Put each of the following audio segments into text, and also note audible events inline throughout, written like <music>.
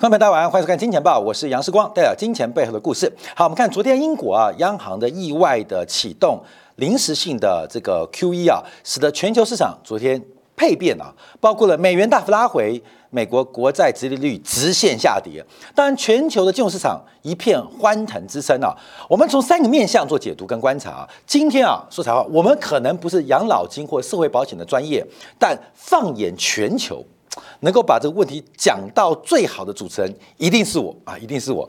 观众朋友大家晚上好，欢迎收看《金钱报》，我是杨世光，带来金钱背后的故事。好，我们看昨天英国啊央行的意外的启动，临时性的这个 QE 啊，使得全球市场昨天配变啊，包括了美元大幅拉回，美国国债直利率直线下跌，当然全球的金融市场一片欢腾之声啊。我们从三个面向做解读跟观察啊。今天啊，说实话，我们可能不是养老金或社会保险的专业，但放眼全球。能够把这个问题讲到最好的主持人一定是我啊，一定是我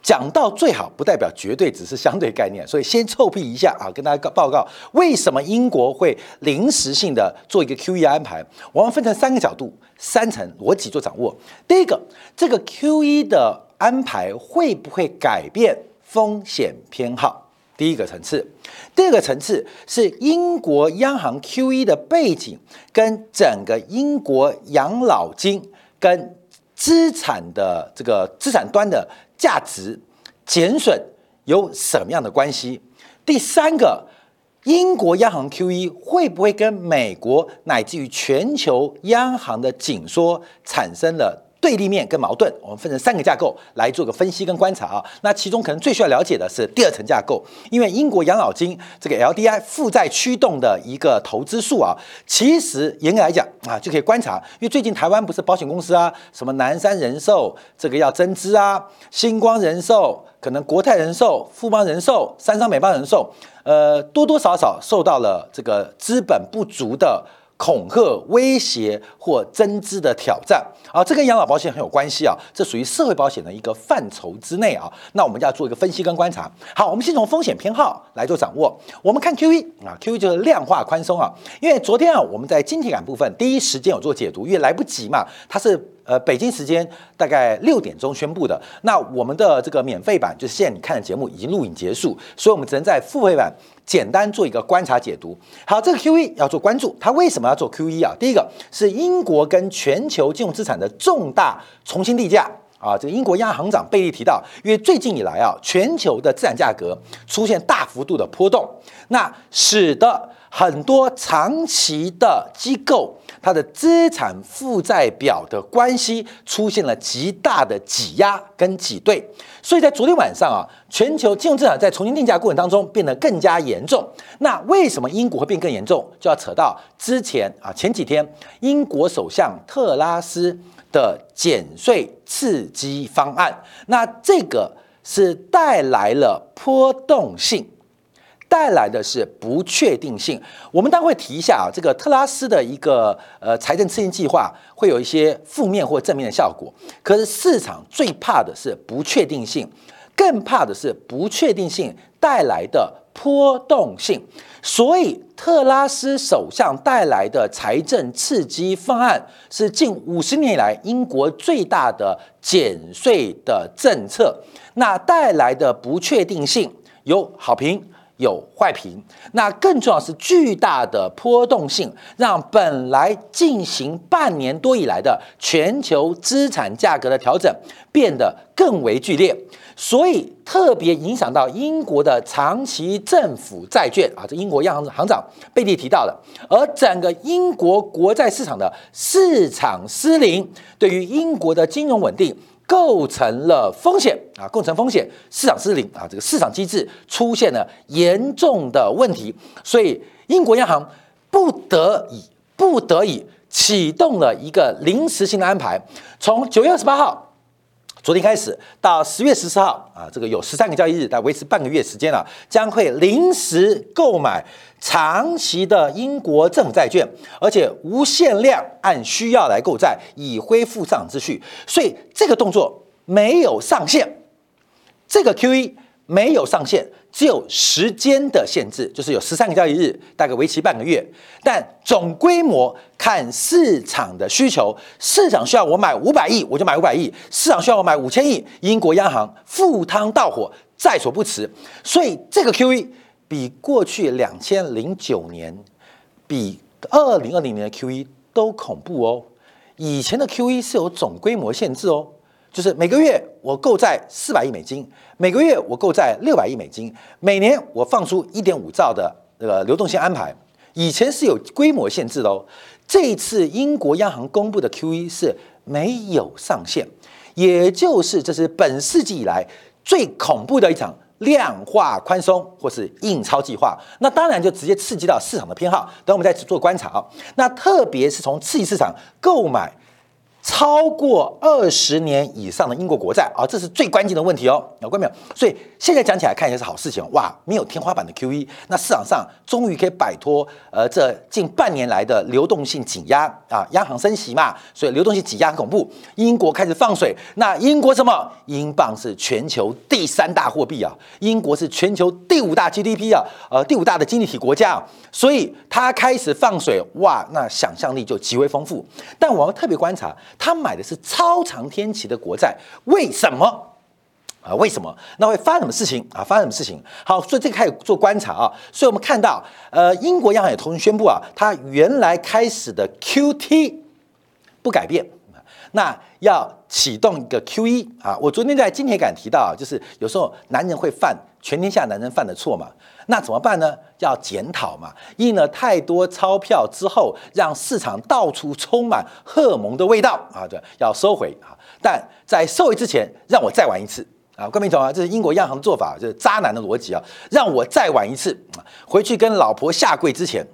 讲到最好，不代表绝对只是相对概念，所以先臭屁一下啊，跟大家报告为什么英国会临时性的做一个 QE 安排。我们分成三个角度、三层逻辑做掌握。第一个，这个 QE 的安排会不会改变风险偏好？第一个层次，第二个层次是英国央行 QE 的背景，跟整个英国养老金跟资产的这个资产端的价值减损有什么样的关系？第三个，英国央行 QE 会不会跟美国乃至于全球央行的紧缩产生了？对立面跟矛盾，我们分成三个架构来做个分析跟观察啊。那其中可能最需要了解的是第二层架构，因为英国养老金这个 LDI 负债驱动的一个投资数啊，其实严格来讲啊，就可以观察，因为最近台湾不是保险公司啊，什么南山人寿这个要增资啊，星光人寿可能国泰人寿、富邦人寿、三商美邦人寿，呃，多多少少受到了这个资本不足的。恐吓、威胁或增资的挑战啊，这跟养老保险很有关系啊，这属于社会保险的一个范畴之内啊。那我们就要做一个分析跟观察。好，我们先从风险偏好来做掌握。我们看 QE 啊，QE 就是量化宽松啊。因为昨天啊，我们在晶体感部分第一时间有做解读，因为来不及嘛，它是。呃，北京时间大概六点钟宣布的。那我们的这个免费版，就是现在你看的节目已经录影结束，所以我们只能在付费版简单做一个观察解读。好，这个 QE 要做关注，它为什么要做 QE 啊？第一个是英国跟全球金融资产的重大重新定价啊。这个英国央行长贝利提到，因为最近以来啊，全球的资产价格出现大幅度的波动，那使得很多长期的机构。它的资产负债表的关系出现了极大的挤压跟挤兑，所以在昨天晚上啊，全球金融资产在重新定价过程当中变得更加严重。那为什么英国会变更严重？就要扯到之前啊，前几天英国首相特拉斯的减税刺激方案，那这个是带来了波动性。带来的是不确定性。我们当然会提一下啊，这个特拉斯的一个呃财政刺激计划会有一些负面或正面的效果。可是市场最怕的是不确定性，更怕的是不确定性带来的波动性。所以特拉斯首相带来的财政刺激方案是近五十年以来英国最大的减税的政策。那带来的不确定性有好评。有坏评，那更重要是巨大的波动性，让本来进行半年多以来的全球资产价格的调整变得更为剧烈，所以特别影响到英国的长期政府债券啊，这英国央行行长贝利提到的，而整个英国国债市场的市场失灵，对于英国的金融稳定。构成了风险啊，构成风险，市场失灵啊，这个市场机制出现了严重的问题，所以英国央行不得已不得已启动了一个临时性的安排，从九月二十八号。昨天开始到十月十四号啊，这个有十三个交易日，在维持半个月时间了，将会临时购买长期的英国政府债券，而且无限量按需要来购债，以恢复市场秩序。所以这个动作没有上限，这个 QE 没有上限。只有时间的限制，就是有十三个交易日，大概为期半个月。但总规模看市场的需求，市场需要我买五百亿，我就买五百亿；市场需要我买五千亿，英国央行赴汤蹈火在所不辞。所以这个 QE 比过去两千零九年、比二零二零年的 QE 都恐怖哦。以前的 QE 是有总规模限制哦。就是每个月我购债四百亿美金，每个月我购债六百亿美金，每年我放出一点五兆的这个流动性安排。以前是有规模限制的哦，这一次英国央行公布的 QE 是没有上限，也就是这是本世纪以来最恐怖的一场量化宽松或是印钞计划。那当然就直接刺激到市场的偏好。等我们再做观察啊，那特别是从刺激市场购买。超过二十年以上的英国国债啊，这是最关键的问题哦，有关没有？所以现在讲起来看起来是好事情哇，没有天花板的 QE，那市场上终于可以摆脱呃这近半年来的流动性挤压啊，央行升息嘛，所以流动性挤压很恐怖。英国开始放水，那英国什么？英镑是全球第三大货币啊，英国是全球第五大 GDP 啊，呃第五大的经济体国家，所以它开始放水哇，那想象力就极为丰富。但我要特别观察。他买的是超长天期的国债，为什么啊？为什么？那会发生什么事情啊？发生什么事情？好，所以这个开始做观察啊。所以我们看到，呃，英国央行也同时宣布啊，它原来开始的 QT 不改变，那要启动一个 QE 啊。我昨天在今天敢提到，就是有时候男人会犯全天下男人犯的错嘛。那怎么办呢？要检讨嘛。印了太多钞票之后，让市场到处充满荷尔蒙的味道啊！对，要收回啊。但在收回之前，让我再玩一次啊！各位懂啊？这是英国央行的做法，就是渣男的逻辑啊！让我再玩一次！回去跟老婆下跪之前，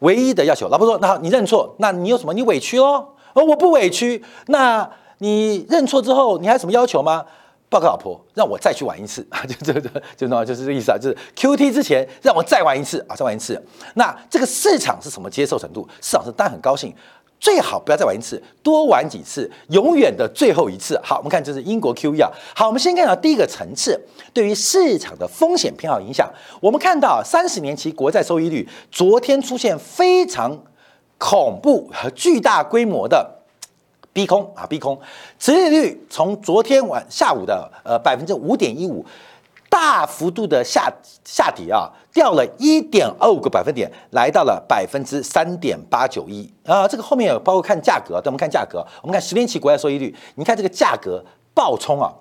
唯一的要求，老婆说：“那好你认错，那你有什么？你委屈哦？而我不委屈。那你认错之后，你还有什么要求吗？”报告老婆，让我再去玩一次 <laughs> 啊！就这个，就那，就是这意思啊！就是 Q T 之前让我再玩一次啊，再玩一次。那这个市场是什么接受程度？市场是当然很高兴，最好不要再玩一次，多玩几次，永远的最后一次。好，我们看这是英国 Q E 啊。好，我们先看到第一个层次，对于市场的风险偏好影响。我们看到三十年期国债收益率昨天出现非常恐怖和巨大规模的。逼空啊，逼空，殖利率从昨天晚下午的呃百分之五点一五，大幅度的下下跌啊，掉了一点二五个百分点，来到了百分之三点八九一啊。这个后面有包括看价格，等我们看价格，我们看十年期国债收益率，你看这个价格暴冲啊，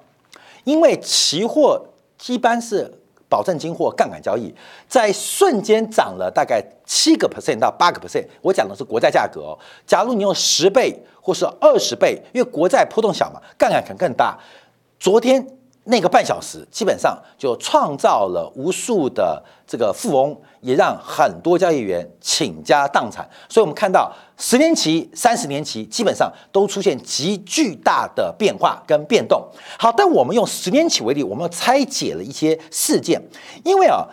因为期货一般是。保证金或杠杆交易，在瞬间涨了大概七个 percent 到八个 percent。我讲的是国债价格。假如你用十倍或是二十倍，因为国债波动小嘛，杠杆可能更大。昨天。那个半小时基本上就创造了无数的这个富翁，也让很多交易员倾家荡产。所以，我们看到十年期、三十年期基本上都出现极巨大的变化跟变动。好，但我们用十年期为例，我们拆解了一些事件，因为啊，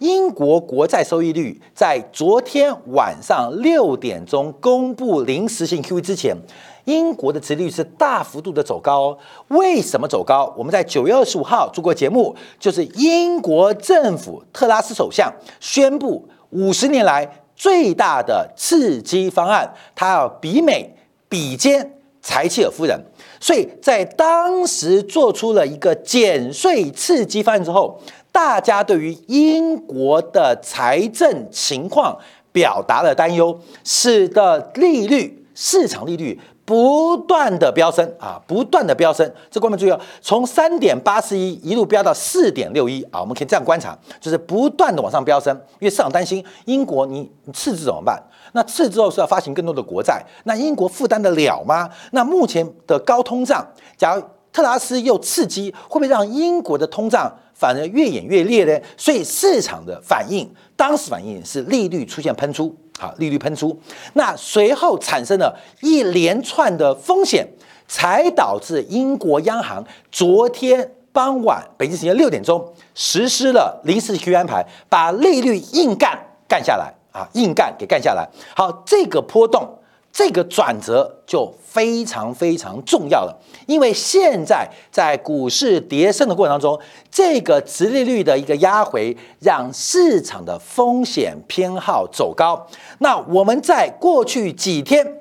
英国国债收益率在昨天晚上六点钟公布临时性 QE 之前。英国的殖利率是大幅度的走高，为什么走高？我们在九月二十五号做过节目，就是英国政府特拉斯首相宣布五十年来最大的刺激方案，他要比美比肩柴契尔夫人，所以在当时做出了一个减税刺激方案之后，大家对于英国的财政情况表达了担忧，使得利率市场利率。不断的飙升啊，不断的飙升，这观众注意哦，从三点八四一一路飙到四点六一啊，我们可以这样观察，就是不断的往上飙升，因为市场担心英国你你赤字怎么办？那赤字后是要发行更多的国债，那英国负担得了吗？那目前的高通胀，假如特拉斯又刺激，会不会让英国的通胀反而越演越烈呢？所以市场的反应，当时反应是利率出现喷出。好，利率喷出，那随后产生了一连串的风险，才导致英国央行昨天傍晚北京时间六点钟实施了临时的区域安排，把利率硬干干下来啊，硬干给干下来。好，这个波动。这个转折就非常非常重要了，因为现在在股市跌升的过程当中，这个直利率的一个压回，让市场的风险偏好走高。那我们在过去几天，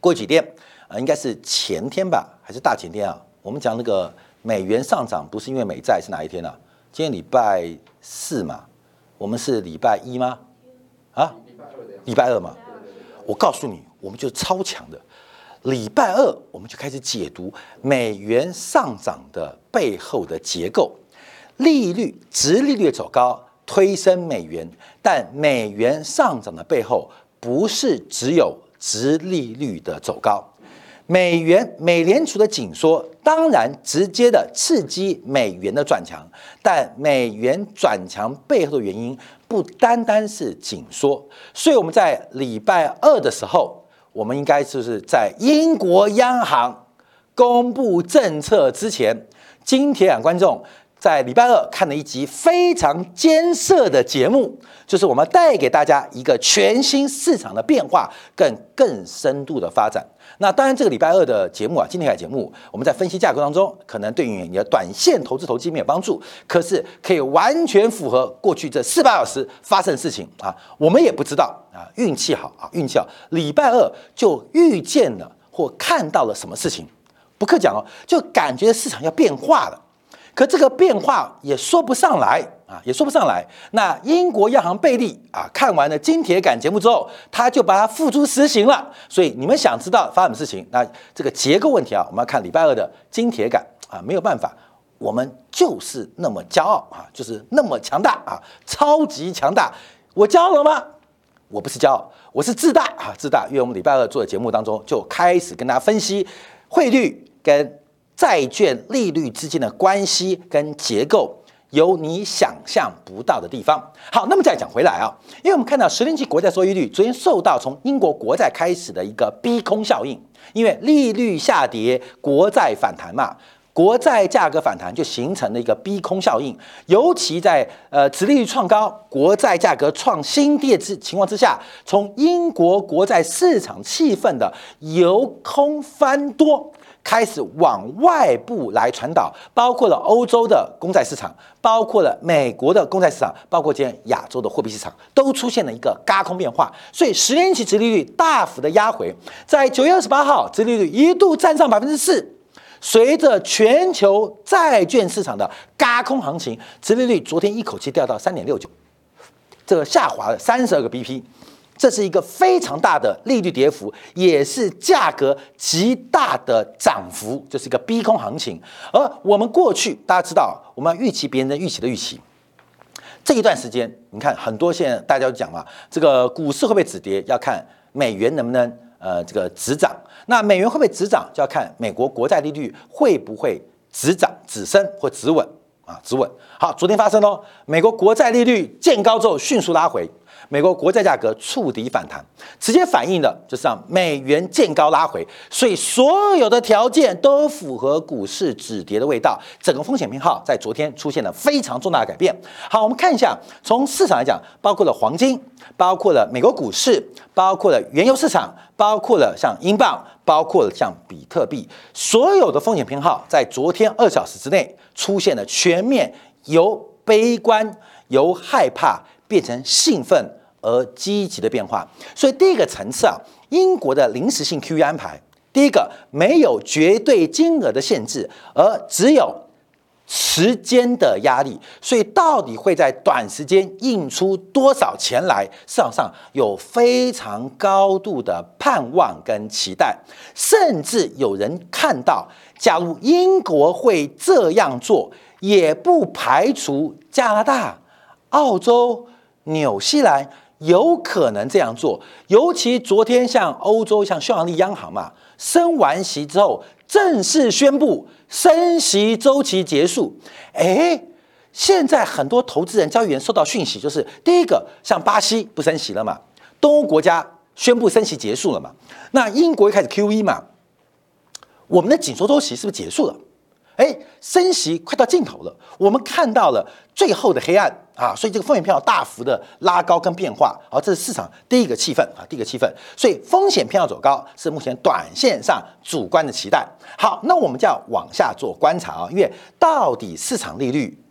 过几天啊，应该是前天吧，还是大前天啊？我们讲那个美元上涨，不是因为美债，是哪一天呢？今天礼拜四嘛，我们是礼拜一吗？啊，礼拜二嘛。我告诉你。我们就超强的，礼拜二我们就开始解读美元上涨的背后的结构，利率、直利率走高推升美元，但美元上涨的背后不是只有直利率的走高，美元美联储的紧缩当然直接的刺激美元的转强，但美元转强背后的原因不单单是紧缩，所以我们在礼拜二的时候，我们应该就是在英国央行公布政策之前，今天啊观众。在礼拜二看了一集非常艰涩的节目，就是我们带给大家一个全新市场的变化，更更深度的发展。那当然，这个礼拜二的节目啊，今天的节目，我们在分析架构当中，可能对于你的短线投资投机没有帮助，可是可以完全符合过去这四百小时发生的事情啊。我们也不知道啊，运气好啊，运气好，礼拜二就遇见了或看到了什么事情，不客讲哦，就感觉市场要变化了。可这个变化也说不上来啊，也说不上来。那英国央行贝利啊，看完了金铁杆节目之后，他就把它付诸实行了。所以你们想知道发生什么事情？那这个结构问题啊，我们要看礼拜二的金铁杆啊，没有办法，我们就是那么骄傲啊，就是那么强大啊，超级强大。我骄傲了吗？我不是骄傲，我是自大啊，自大。因为我们礼拜二做的节目当中就开始跟大家分析汇率跟。债券利率之间的关系跟结构有你想象不到的地方。好，那么再讲回来啊，因为我们看到十年期国债收益率昨天受到从英国国债开始的一个逼空效应，因为利率下跌，国债反弹嘛，国债价格反弹就形成了一个逼空效应。尤其在呃，殖利率创高，国债价格创新低之情况之下，从英国国债市场气氛的由空翻多。开始往外部来传导，包括了欧洲的公债市场，包括了美国的公债市场，包括今天亚洲的货币市场，都出现了一个嘎空变化。所以十年期殖利率大幅的压回，在九月二十八号，殖利率一度站上百分之四。随着全球债券市场的嘎空行情，殖利率昨天一口气掉到三点六九，这个下滑了三十二个 BP。这是一个非常大的利率跌幅，也是价格极大的涨幅，就是一个逼空行情。而我们过去大家知道，我们要预期别人的预期的预期。这一段时间，你看很多现在大家都讲嘛，这个股市会不会止跌，要看美元能不能呃这个止涨。那美元会不会止涨，就要看美国国债利率会不会止涨、止升或止稳啊，止稳。好，昨天发生喽，美国国债利率见高之后迅速拉回。美国国债价格触底反弹，直接反映的就是让美元见高拉回，所以所有的条件都符合股市止跌的味道。整个风险偏好在昨天出现了非常重大的改变。好，我们看一下，从市场来讲，包括了黄金，包括了美国股市，包括了原油市场，包括了像英镑，包括了像比特币，所有的风险偏好在昨天二小时之内出现了全面由悲观由害怕变成兴奋。而积极的变化，所以第一个层次啊，英国的临时性 QE 安排，第一个没有绝对金额的限制，而只有时间的压力，所以到底会在短时间印出多少钱来，市场上有非常高度的盼望跟期待，甚至有人看到，假如英国会这样做，也不排除加拿大、澳洲、纽西兰。有可能这样做，尤其昨天像欧洲像匈牙利央行嘛，升完息之后正式宣布升息周期结束。哎，现在很多投资人、交易员收到讯息，就是第一个像巴西不升息了嘛，东欧国家宣布升息结束了嘛，那英国又开始 QE 嘛，我们的紧缩周期是不是结束了？哎，升息快到尽头了，我们看到了最后的黑暗啊，所以这个风险偏好大幅的拉高跟变化，好，这是市场第一个气氛啊，第一个气氛，所以风险偏好走高是目前短线上主观的期待。好，那我们就要往下做观察啊，因为到底市场利率，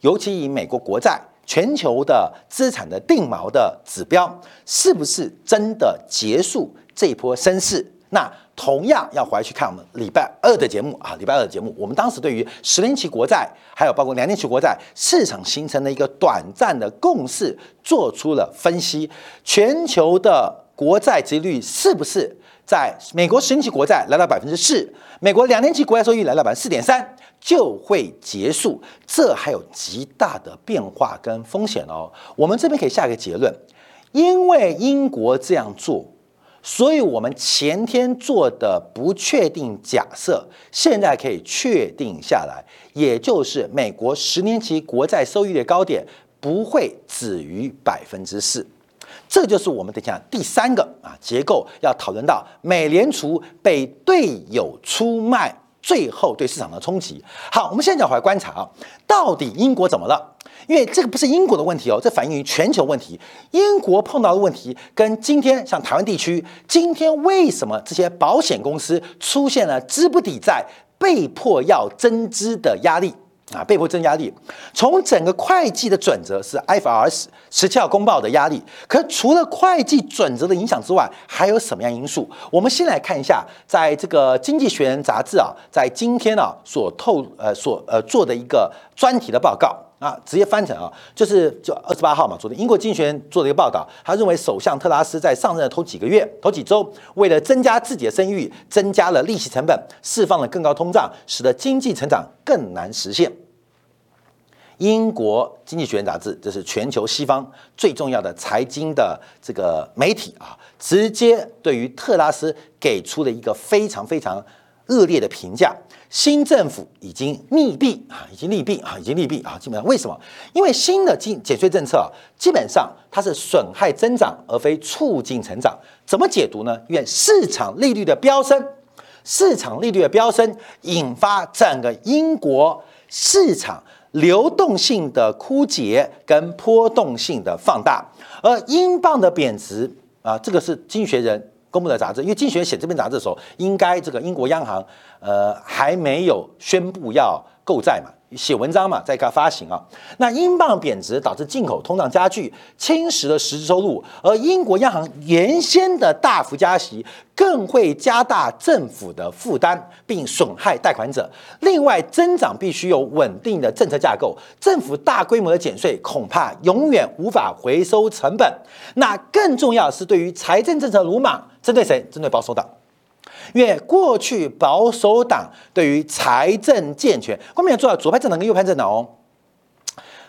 尤其以美国国债、全球的资产的定锚的指标，是不是真的结束这一波升势？那同样要回来去看我们礼拜二的节目啊，礼拜二的节目，我们当时对于十年期国债，还有包括两年期国债市场形成的一个短暂的共识，做出了分析。全球的国债殖率是不是在美国十年期国债来到百分之四，美国两年期国债收益率来到百分之四点三就会结束？这还有极大的变化跟风险哦。我们这边可以下一个结论，因为英国这样做。所以我们前天做的不确定假设，现在可以确定下来，也就是美国十年期国债收益率高点不会止于百分之四。这就是我们等下第三个啊结构要讨论到美联储被队友出卖，最后对市场的冲击。好，我们现在回来观察啊，到底英国怎么了？因为这个不是英国的问题哦，这反映于全球问题。英国碰到的问题跟今天像台湾地区，今天为什么这些保险公司出现了资不抵债、被迫要增资的压力啊？被迫增压力。从整个会计的准则是 IFRS 十七号公报的压力，可除了会计准则的影响之外，还有什么样因素？我们先来看一下，在这个《经济学人》杂志啊，在今天啊所透呃所呃做的一个专题的报告。啊，直接翻成啊，就是就二十八号嘛，昨天英国经济学人做了一个报道，他认为首相特拉斯在上任的头几个月、头几周，为了增加自己的声誉，增加了利息成本，释放了更高通胀，使得经济成长更难实现。英国经济学人杂志，这是全球西方最重要的财经的这个媒体啊，直接对于特拉斯给出了一个非常非常恶劣的评价。新政府已经利弊啊，已经利弊啊，已经利弊啊，基本上为什么？因为新的减减税政策啊，基本上它是损害增长而非促进成长。怎么解读呢？因为市场利率的飙升，市场利率的飙升引发整个英国市场流动性的枯竭跟波动性的放大，而英镑的贬值啊，这个是经济学人。公布的杂志，因为经济学写这篇杂志的时候，应该这个英国央行呃还没有宣布要购债嘛。写文章嘛，在它发行啊，那英镑贬值导致进口通胀加剧，侵蚀了实质收入。而英国央行原先的大幅加息，更会加大政府的负担，并损害贷款者。另外，增长必须有稳定的政策架构，政府大规模的减税，恐怕永远无法回收成本。那更重要是，对于财政政策鲁莽，针对谁？针对保守党。因为过去保守党对于财政健全，后面要做到左派政党跟右派政党哦。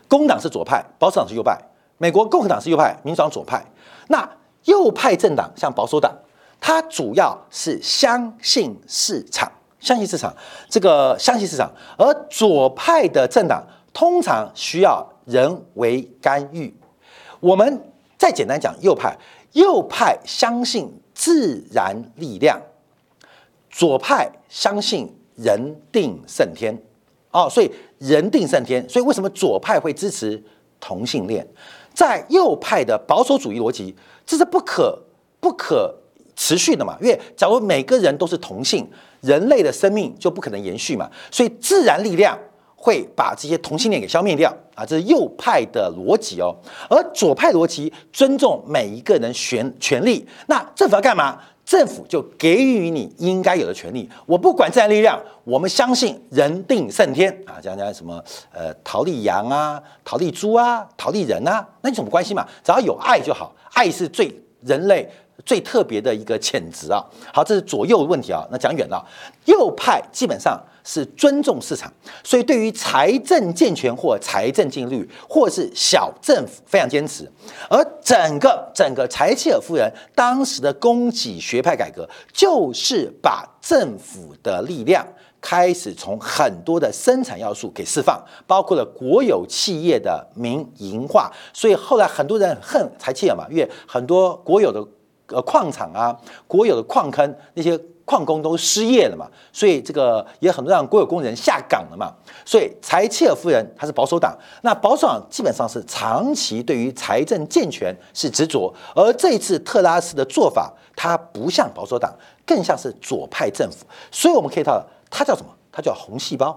工党是左派，保守党是右派。美国共和党是右派，民主党左派。那右派政党像保守党，它主要是相信市场，相信市场，这个相信市场。而左派的政党通常需要人为干预。我们再简单讲右派，右派相信自然力量。左派相信人定胜天，哦，所以人定胜天，所以为什么左派会支持同性恋？在右派的保守主义逻辑，这是不可不可持续的嘛？因为假如每个人都是同性，人类的生命就不可能延续嘛，所以自然力量会把这些同性恋给消灭掉啊，这是右派的逻辑哦。而左派逻辑尊重每一个人权权利，那政府要干嘛？政府就给予你应该有的权利，我不管自然力量，我们相信人定胜天啊！讲讲什么呃，逃利羊啊，逃利猪啊，逃利人啊，那有什么关系嘛？只要有爱就好，爱是最人类最特别的一个潜质啊！好，这是左右问题啊，那讲远了，右派基本上。是尊重市场，所以对于财政健全或财政净率，或是小政府非常坚持。而整个整个柴契尔夫人当时的供给学派改革，就是把政府的力量开始从很多的生产要素给释放，包括了国有企业的民营化。所以后来很多人恨柴契尔嘛，因为很多国有的呃矿场啊，国有的矿坑那些。矿工都失业了嘛，所以这个也很多让国有工人下岗了嘛。所以柴契尔夫人她是保守党，那保守党基本上是长期对于财政健全是执着，而这一次特拉斯的做法，它不像保守党，更像是左派政府。所以我们可以看到，它叫什么？它叫红细胞。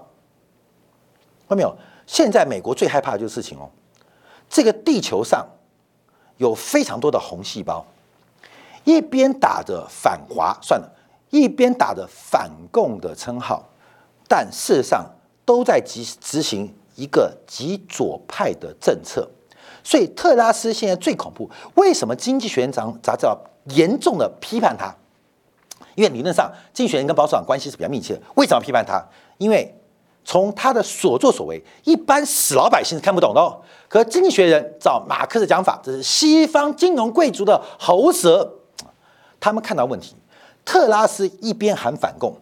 看到没有？现在美国最害怕的就是事情哦，这个地球上有非常多的红细胞，一边打着反华，算了。一边打着反共的称号，但事实上都在执执行一个极左派的政策。所以特拉斯现在最恐怖。为什么《经济学人》杂杂志要严重的批判他？因为理论上，经济学人跟保守党关系是比较密切。为什么批判他？因为从他的所作所为，一般死老百姓是看不懂的。哦。可《经济学人》照马克思讲法，这是西方金融贵族的喉舌。他们看到问题，特拉斯一边喊反共，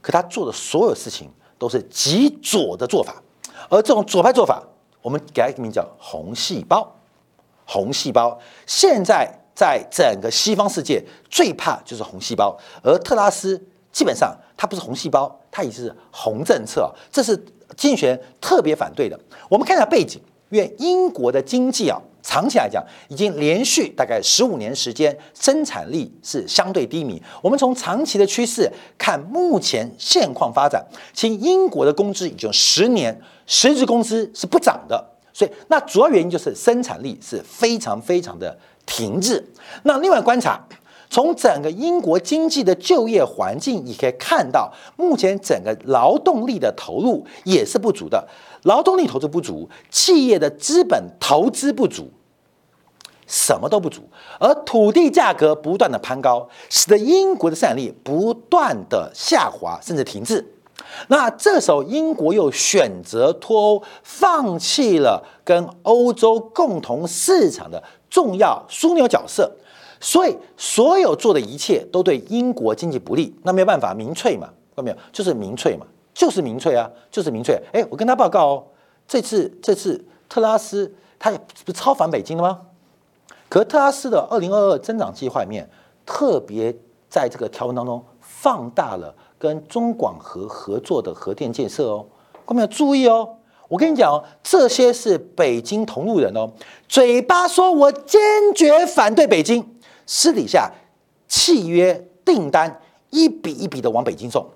可他做的所有事情都是极左的做法，而这种左派做法，我们给它一个名叫“红细胞”。红细胞现在在整个西方世界最怕就是红细胞，而特拉斯基本上他不是红细胞，他已是红政策，这是经济学特别反对的。我们看一下背景，因为英国的经济啊。长期来讲，已经连续大概十五年时间，生产力是相对低迷。我们从长期的趋势看，目前现况发展，其实英国的工资已经十年实质工资是不涨的。所以，那主要原因就是生产力是非常非常的停滞。那另外观察，从整个英国经济的就业环境，你可以看到，目前整个劳动力的投入也是不足的。劳动力投资不足，企业的资本投资不足。什么都不足，而土地价格不断的攀高，使得英国的生产力不断的下滑，甚至停滞。那这时候，英国又选择脱欧，放弃了跟欧洲共同市场的重要枢纽角色，所以所有做的一切都对英国经济不利。那没有办法，民粹嘛，看到没有？就是民粹嘛，就是民粹啊，就是民粹。哎，我跟他报告哦，这次这次特拉斯他不是超反北京了吗？可特拉斯的二零二二增长计划里面，特别在这个条文当中放大了跟中广核合作的核电建设哦，各位要注意哦。我跟你讲哦，这些是北京同路人哦，嘴巴说我坚决反对北京，私底下契约订单一笔一笔的往北京送。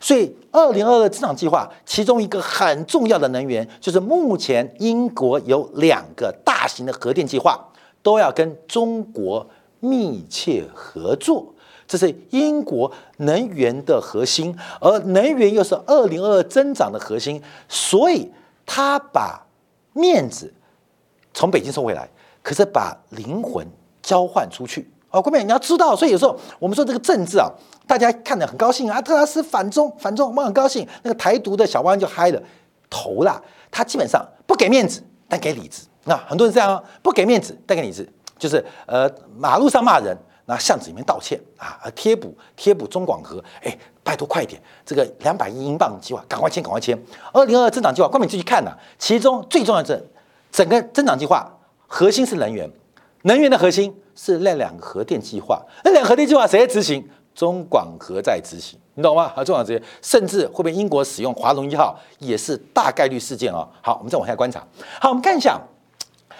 所以二零二二增长计划其中一个很重要的能源，就是目前英国有两个大型的核电计划。都要跟中国密切合作，这是英国能源的核心，而能源又是二零二二增长的核心，所以他把面子从北京收回来，可是把灵魂交换出去。哦，各位你要知道，所以有时候我们说这个政治啊，大家看得很高兴啊，特拉斯反中反中，我们很高兴，那个台独的小汪就嗨了头了，他基本上不给面子，但给里子。那很多人这样不给面子，带给你子就是呃马路上骂人，那巷子里面道歉啊，贴补贴补中广核，哎，拜托快一点，这个两百亿英镑计划赶快签，赶快签。二零二二增长计划，关敏自己看呐，其中最重要的整个增长计划核心是能源，能源的核心是那两个核电计划，那两个核电计划谁在执行？中广核在执行，你懂吗？啊，中广这些，甚至会被英国使用华龙一号，也是大概率事件哦。好，我们再往下观察。好，我们看一下。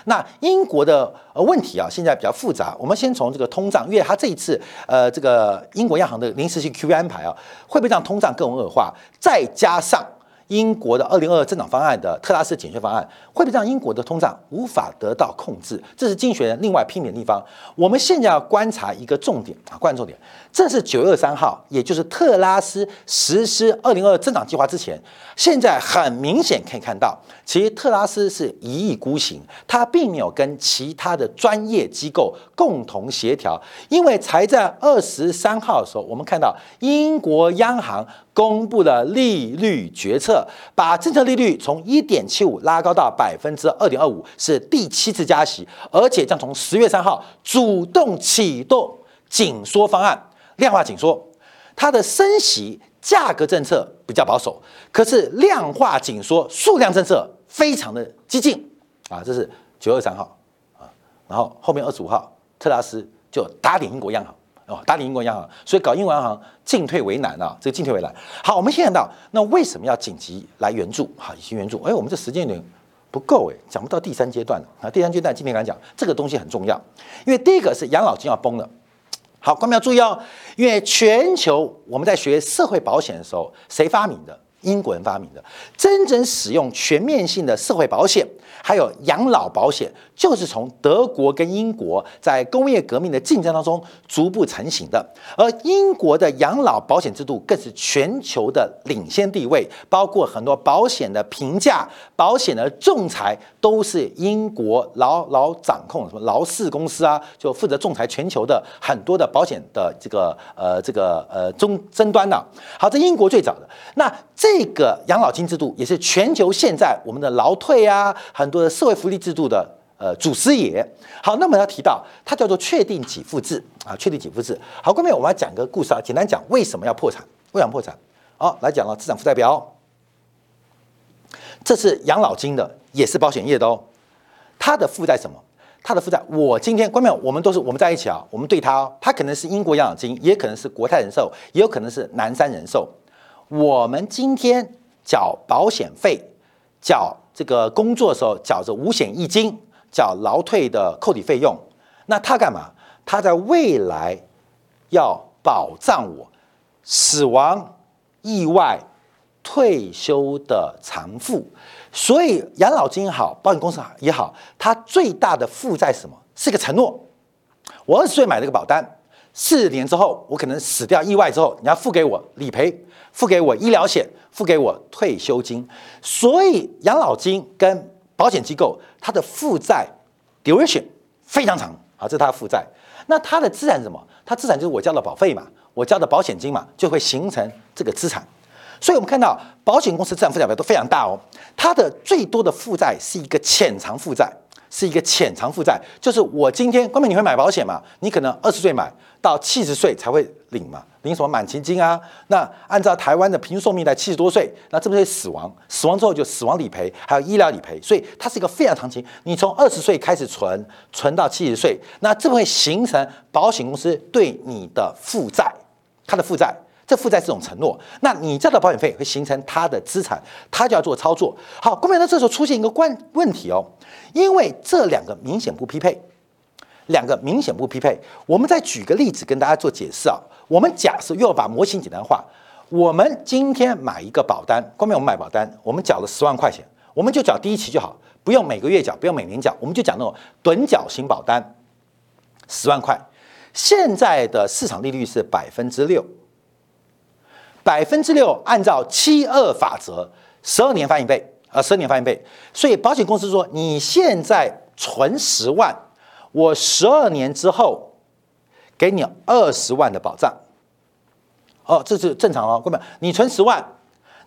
那英国的呃问题啊，现在比较复杂。我们先从这个通胀，因为它这一次呃这个英国央行的临时性 QE 安排啊，会不会让通胀更恶化？再加上。英国的二零二二增长方案的特拉斯减税方案，会不会让英国的通胀无法得到控制？这是经济学人另外批评的地方。我们现在要观察一个重点啊，观重点。这是九月二三号，也就是特拉斯实施二零二二增长计划之前。现在很明显可以看到，其实特拉斯是一意孤行，他并没有跟其他的专业机构共同协调。因为才在二十三号的时候，我们看到英国央行。公布了利率决策，把政策利率从一点七五拉高到百分之二点二五，是第七次加息，而且将从十月三号主动启动紧缩方案，量化紧缩。它的升息价格政策比较保守，可是量化紧缩数量政策非常的激进啊！这是九月三号啊，然后后面二十五号，特拉斯就打脸英国央行。哦，打理英国央行，所以搞英国央行进退为难啊，这个进退为难。好，我们现在到那为什么要紧急来援助？好，紧急援助。哎，我们这时间有点不够哎，讲不到第三阶段了啊。第三阶段今天刚讲，这个东西很重要，因为第一个是养老金要崩了。好，观众要注意哦，因为全球我们在学社会保险的时候，谁发明的？英国人发明的，真正使用全面性的社会保险，还有养老保险，就是从德国跟英国在工业革命的竞争当中逐步成型的。而英国的养老保险制度更是全球的领先地位，包括很多保险的评价、保险的仲裁，都是英国牢牢掌控。什么劳氏公司啊，就负责仲裁全球的很多的保险的这个呃这个呃终争端的。好，在英国最早的那这。这个养老金制度也是全球现在我们的劳退啊，很多的社会福利制度的呃祖师爷。好，那么要提到它叫做确定给付制啊，确定给付制。好，后面我们要讲个故事啊，简单讲为什么要破产，为什么破产？好，来讲了资产负债表，这是养老金的，也是保险业的哦。它的负债什么？它的负债，我今天关面我们都是我们在一起啊，我们对它，它可能是英国养老金，也可能是国泰人寿，也有可能是南山人寿。我们今天缴保险费，缴这个工作的时候缴着五险一金，缴劳退的扣抵费用，那他干嘛？他在未来要保障我死亡、意外、退休的偿付。所以养老金好，保险公司也好，它最大的负债是什么？是一个承诺。我二十岁买了个保单，四年之后我可能死掉意外之后，你要付给我理赔。付给我医疗险，付给我退休金，所以养老金跟保险机构它的负债 duration 非常长啊，这是它的负债。那它的资产是什么？它资产就是我交的保费嘛，我交的保险金嘛，就会形成这个资产。所以我们看到保险公司资产负债表都非常大哦，它的最多的负债是一个潜藏负债，是一个潜藏负债，就是我今天关键你会买保险嘛？你可能二十岁买到七十岁才会领嘛。领什么满期金啊？那按照台湾的平均寿命在七十多岁，那这不是死亡？死亡之后就死亡理赔，还有医疗理赔，所以它是一个非常长期。你从二十岁开始存，存到七十岁，那这会形成保险公司对你的负债，它的负债，这负债是种承诺。那你交的保险费会形成他的资产，他就要做操作。好，公平呢，这时候出现一个关问题哦，因为这两个明显不匹配，两个明显不匹配。我们再举个例子跟大家做解释啊。我们假设又要把模型简单化，我们今天买一个保单，光明我们买保单，我们缴了十万块钱，我们就缴第一期就好，不用每个月缴，不用每年缴，我们就讲那种趸缴型保单，十万块，现在的市场利率是百分之六，百分之六按照七二法则，十二年翻一倍，啊，十二年翻一倍，所以保险公司说你现在存十万，我十二年之后。给你二十万的保障，哦，这是正常哦，各位，你存十万，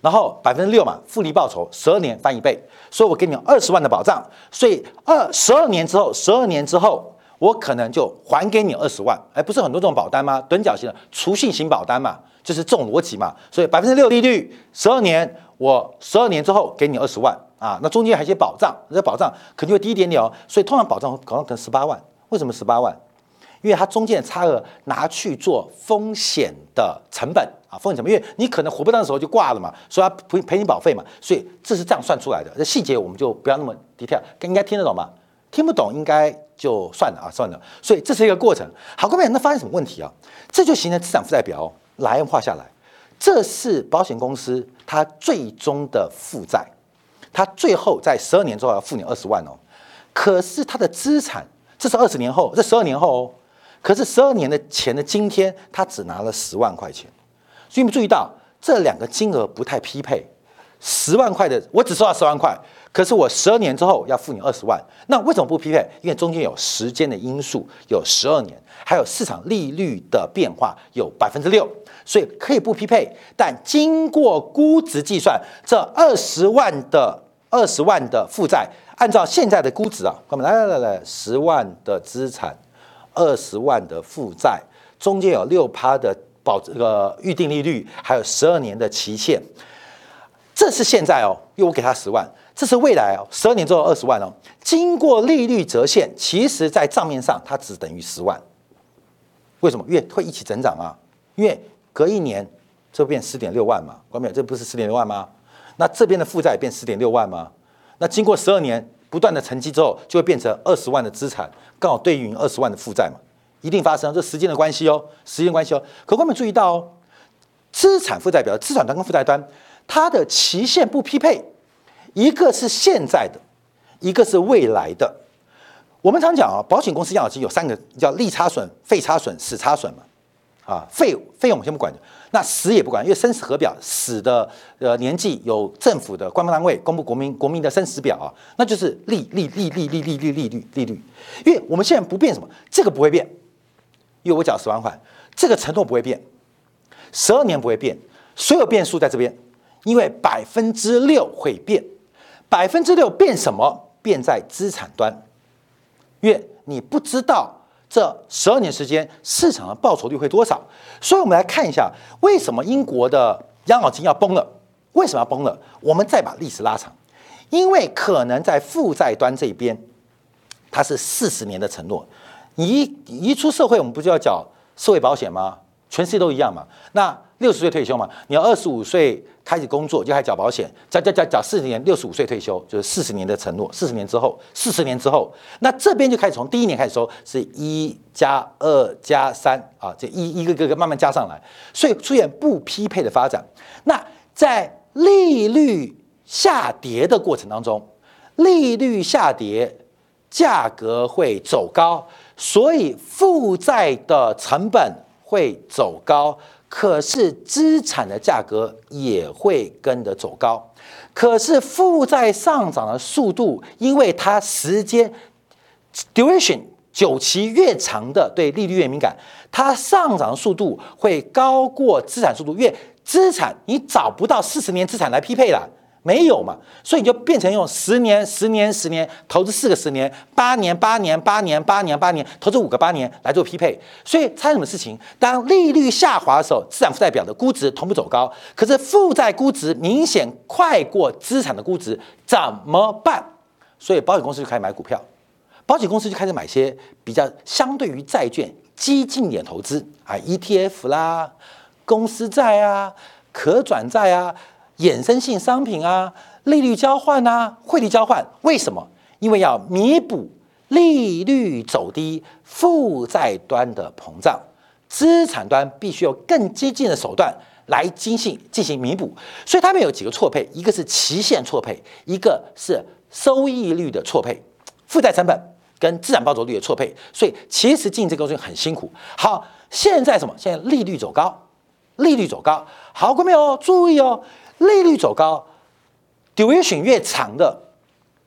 然后百分之六嘛，复利报酬十二年翻一倍，所以我给你二十万的保障，所以二十二年之后，十二年之后，我可能就还给你二十万，哎，不是很多这种保单吗？趸缴型的储蓄型保单嘛，就是这种逻辑嘛，所以百分之六利率，十二年，我十二年之后给你二十万啊，那中间还有一些保障，这保障肯定会低一点点哦，所以通常保障可能可能十八万，为什么十八万？因为它中间的差额拿去做风险的成本啊，风险成本，因为你可能活不到的时候就挂了嘛，所以他赔赔你保费嘛，所以这是这样算出来的。这细节我们就不要那么 detail，应该听得懂吗？听不懂应该就算了啊，算了。所以这是一个过程。好，各位，那发生什么问题啊？这就形成资产负债表，来画下来。这是保险公司它最终的负债，它最后在十二年之后要付你二十万哦。可是它的资产，这是二十年后，这十二年后哦。可是十二年的钱的今天，他只拿了十万块钱，所以你们注意到这两个金额不太匹配。十万块的我只收到十万块，可是我十二年之后要付你二十万，那为什么不匹配？因为中间有时间的因素，有十二年，还有市场利率的变化，有百分之六，所以可以不匹配。但经过估值计算，这二十万的二十万的负债，按照现在的估值啊，我们来来来来，十万的资产。二十万的负债，中间有六趴的保这个预定利率，还有十二年的期限。这是现在哦，因为我给他十万，这是未来哦，十二年之后二十万哦。经过利率折现，其实在账面上它只等于十万。为什么？因为会一起增长啊。因为隔一年这变十点六万嘛，关没这不是十点六万吗？那这边的负债变十点六万吗？那经过十二年。不断的沉积之后，就会变成二十万的资产，刚好对应二十万的负债嘛，一定发生这时间的关系哦，时间关系哦。可观众注意到哦，资产负债表、资产端跟负债端，它的期限不匹配，一个是现在的，一个是未来的。我们常讲啊，保险公司养老金有三个叫利差损、费差损、死差损嘛，啊，费费用我们先不管。那死也不管，因为生死核表死的呃年纪有政府的官方单位公布国民国民的生死表啊，那就是利利利利利利利利率利率。因为我们现在不变什么，这个不会变，因为我缴十万块，这个承诺不会变，十二年不会变，所有变数在这边，因为百分之六会变，百分之六变什么？变在资产端，因为你不知道这十二年时间市场的报酬率会多少。所以，我们来看一下为什么英国的养老金要崩了？为什么要崩了？我们再把历史拉长，因为可能在负债端这边，它是四十年的承诺。你一出社会，我们不就要缴社会保险吗？全世界都一样嘛。那六十岁退休嘛，你要二十五岁开始工作就开始缴保险，缴缴缴缴四十年，六十五岁退休就是四十年的承诺。四十年之后，四十年之后，那这边就开始从第一年开始收，是一加二加三啊，这一一个个个慢慢加上来，所以出现不匹配的发展。那在利率下跌的过程当中，利率下跌，价格会走高，所以负债的成本会走高。可是资产的价格也会跟着走高，可是负债上涨的速度，因为它时间 duration 久期越长的，对利率越敏感，它上涨的速度会高过资产速度，越资产你找不到四十年资产来匹配了。没有嘛，所以你就变成用十年、十年、十年投资四个十年，八年、八年、八年、八年、八年投资五个八年来做匹配。所以猜什么事情？当利率下滑的时候，资产负债表的估值同步走高，可是负债估值明显快过资产的估值，怎么办？所以保险公司就开始买股票，保险公司就开始买些比较相对于债券激进点投资啊，ETF 啦、公司债啊、可转债啊。衍生性商品啊，利率交换啊，汇率交换，为什么？因为要弥补利率走低，负债端的膨胀，资产端必须有更激进的手段来进行进行弥补。所以他们有几个错配，一个是期限错配，一个是收益率的错配，负债成本跟资产报酬率的错配。所以其实进这个东西很辛苦。好，现在什么？现在利率走高，利率走高。好，各位哦，注意哦。利率走高，duration 越长的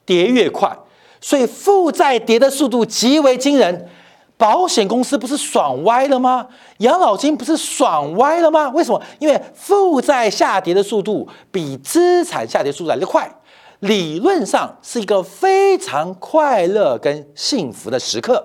跌越快，所以负债跌的速度极为惊人。保险公司不是爽歪了吗？养老金不是爽歪了吗？为什么？因为负债下跌的速度比资产下跌速度来得快，理论上是一个非常快乐跟幸福的时刻。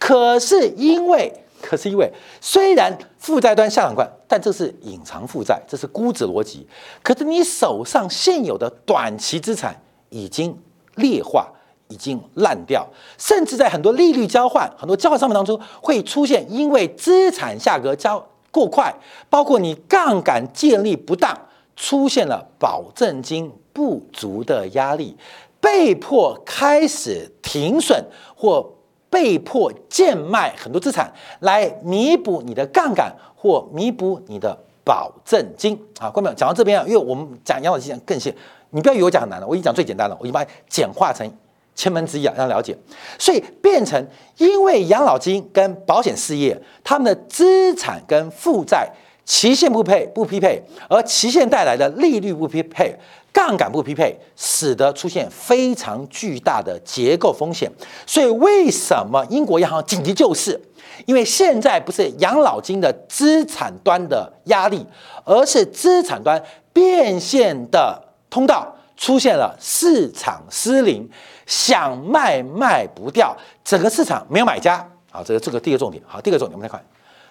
可是因为可是因为虽然负债端下降快，但这是隐藏负债，这是估值逻辑。可是你手上现有的短期资产已经劣化，已经烂掉，甚至在很多利率交换、很多交换商品当中会出现，因为资产价格交过快，包括你杠杆建立不当，出现了保证金不足的压力，被迫开始停损或。被迫贱卖很多资产来弥补你的杠杆或弥补你的保证金啊，观众讲到这边啊，因为我们讲养老金更细，你不要以为我讲很难了，我已经讲最简单了，我已经把它简化成千门之一啊，让了解。所以变成因为养老金跟保险事业，他们的资产跟负债期限不配不匹配，而期限带来的利率不匹配。杠杆不匹配，使得出现非常巨大的结构风险。所以，为什么英国央行紧急救市？因为现在不是养老金的资产端的压力，而是资产端变现的通道出现了市场失灵，想卖卖不掉，整个市场没有买家。好，这个这个第一个重点。好，第二个重点我们来看，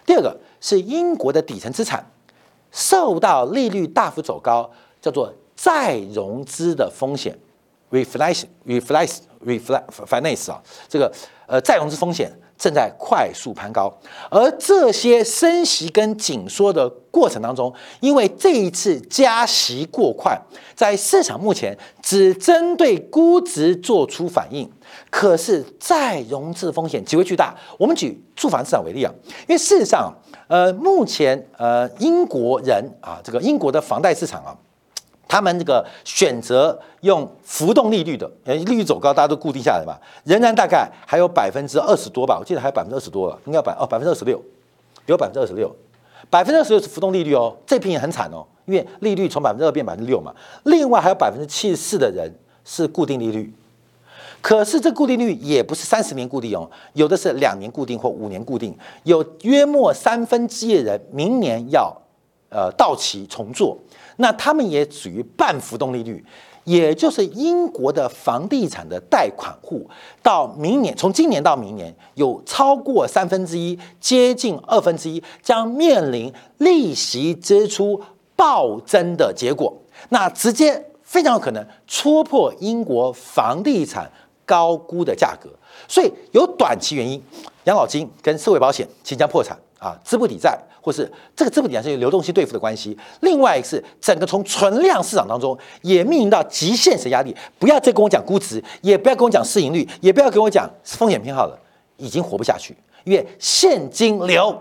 第二个是英国的底层资产受到利率大幅走高，叫做。再融资的风险，reflex，reflex，reflex，finance 啊，这个呃再融资风险正在快速攀高，而这些升息跟紧缩的过程当中，因为这一次加息过快，在市场目前只针对估值做出反应，可是再融资的风险极为巨大。我们举住房市场为例啊，因为事实上，呃，目前呃英国人啊，这个英国的房贷市场啊。他们这个选择用浮动利率的，呃，利率走高，大家都固定下来嘛，仍然大概还有百分之二十多吧，我记得还有百分之二十多了，应该百哦百分之二十六，有百分之二十六，百分之二十六是浮动利率哦，这批也很惨哦，因为利率从百分之二变百分之六嘛，另外还有百分之七十四的人是固定利率，可是这固定率也不是三十年固定哦，有的是两年固定或五年固定，有约莫三分之一的人明年要呃到期重做。那他们也属于半浮动利率，也就是英国的房地产的贷款户，到明年，从今年到明年，有超过三分之一，接近二分之一，将面临利息支出暴增的结果。那直接非常有可能戳破英国房地产高估的价格。所以有短期原因，养老金跟社会保险即将破产啊，资不抵债。或是这个资不抵债是流动性兑付的关系，另外一个是整个从存量市场当中也面临到极限时压力。不要再跟我讲估值，也不要跟我讲市盈率，也不要跟我讲风险偏好了，已经活不下去，因为现金流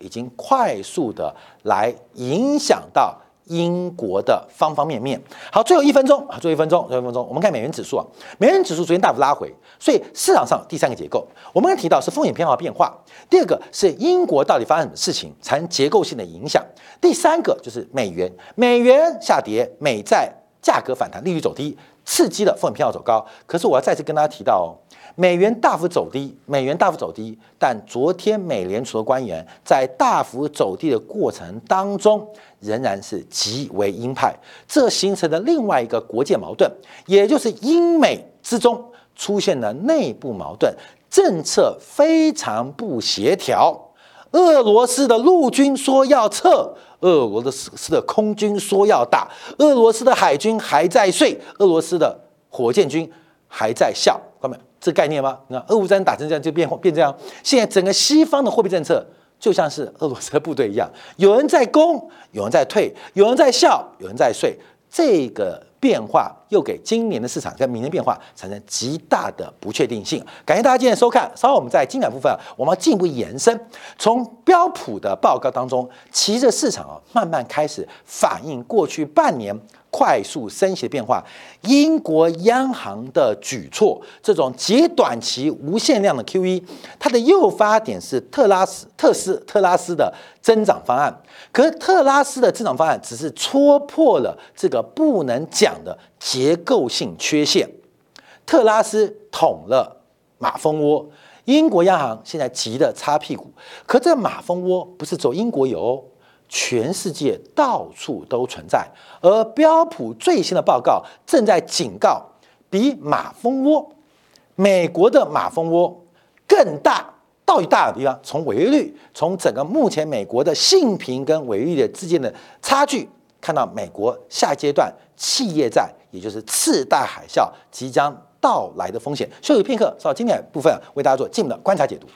已经快速的来影响到。英国的方方面面，好，最后一分钟啊，最后一分钟，最后一分钟，我们看美元指数啊，美元指数昨天大幅拉回，所以市场上第三个结构，我们刚提到是风险偏好变化，第二个是英国到底发生什么事情产生结构性的影响，第三个就是美元，美元下跌，美债价格反弹，利率走低，刺激了风险偏好走高，可是我要再次跟大家提到哦。美元大幅走低，美元大幅走低，但昨天美联储的官员在大幅走低的过程当中，仍然是极为鹰派，这形成了另外一个国界矛盾，也就是英美之中出现了内部矛盾，政策非常不协调。俄罗斯的陆军说要撤，俄罗斯的空军说要打，俄罗斯的海军还在睡，俄罗斯的火箭军还在笑，这概念吗？那俄乌战争打成这样就变变这样。现在整个西方的货币政策就像是俄罗斯的部队一样，有人在攻，有人在退，有人在笑，有人在睡。这个变化又给今年的市场跟明年变化产生极大的不确定性。感谢大家今天收看。稍后我们在精感部分，我们要进一步延伸，从标普的报告当中，其实市场啊慢慢开始反映过去半年。快速升息的变化，英国央行的举措，这种极短期无限量的 QE，它的诱发点是特拉斯特斯特拉斯的增长方案。可是特拉斯的增长方案只是戳破了这个不能讲的结构性缺陷。特拉斯捅了马蜂窝，英国央行现在急得擦屁股。可这马蜂窝不是走英国有哦。全世界到处都存在，而标普最新的报告正在警告，比马蜂窝，美国的马蜂窝更大，到底大的地方，从违约率，从整个目前美国的信评跟违约率的之间的差距，看到美国下阶段企业债，也就是次贷海啸即将到来的风险。休息片刻，稍后经典部分为大家做进一步的观察解读。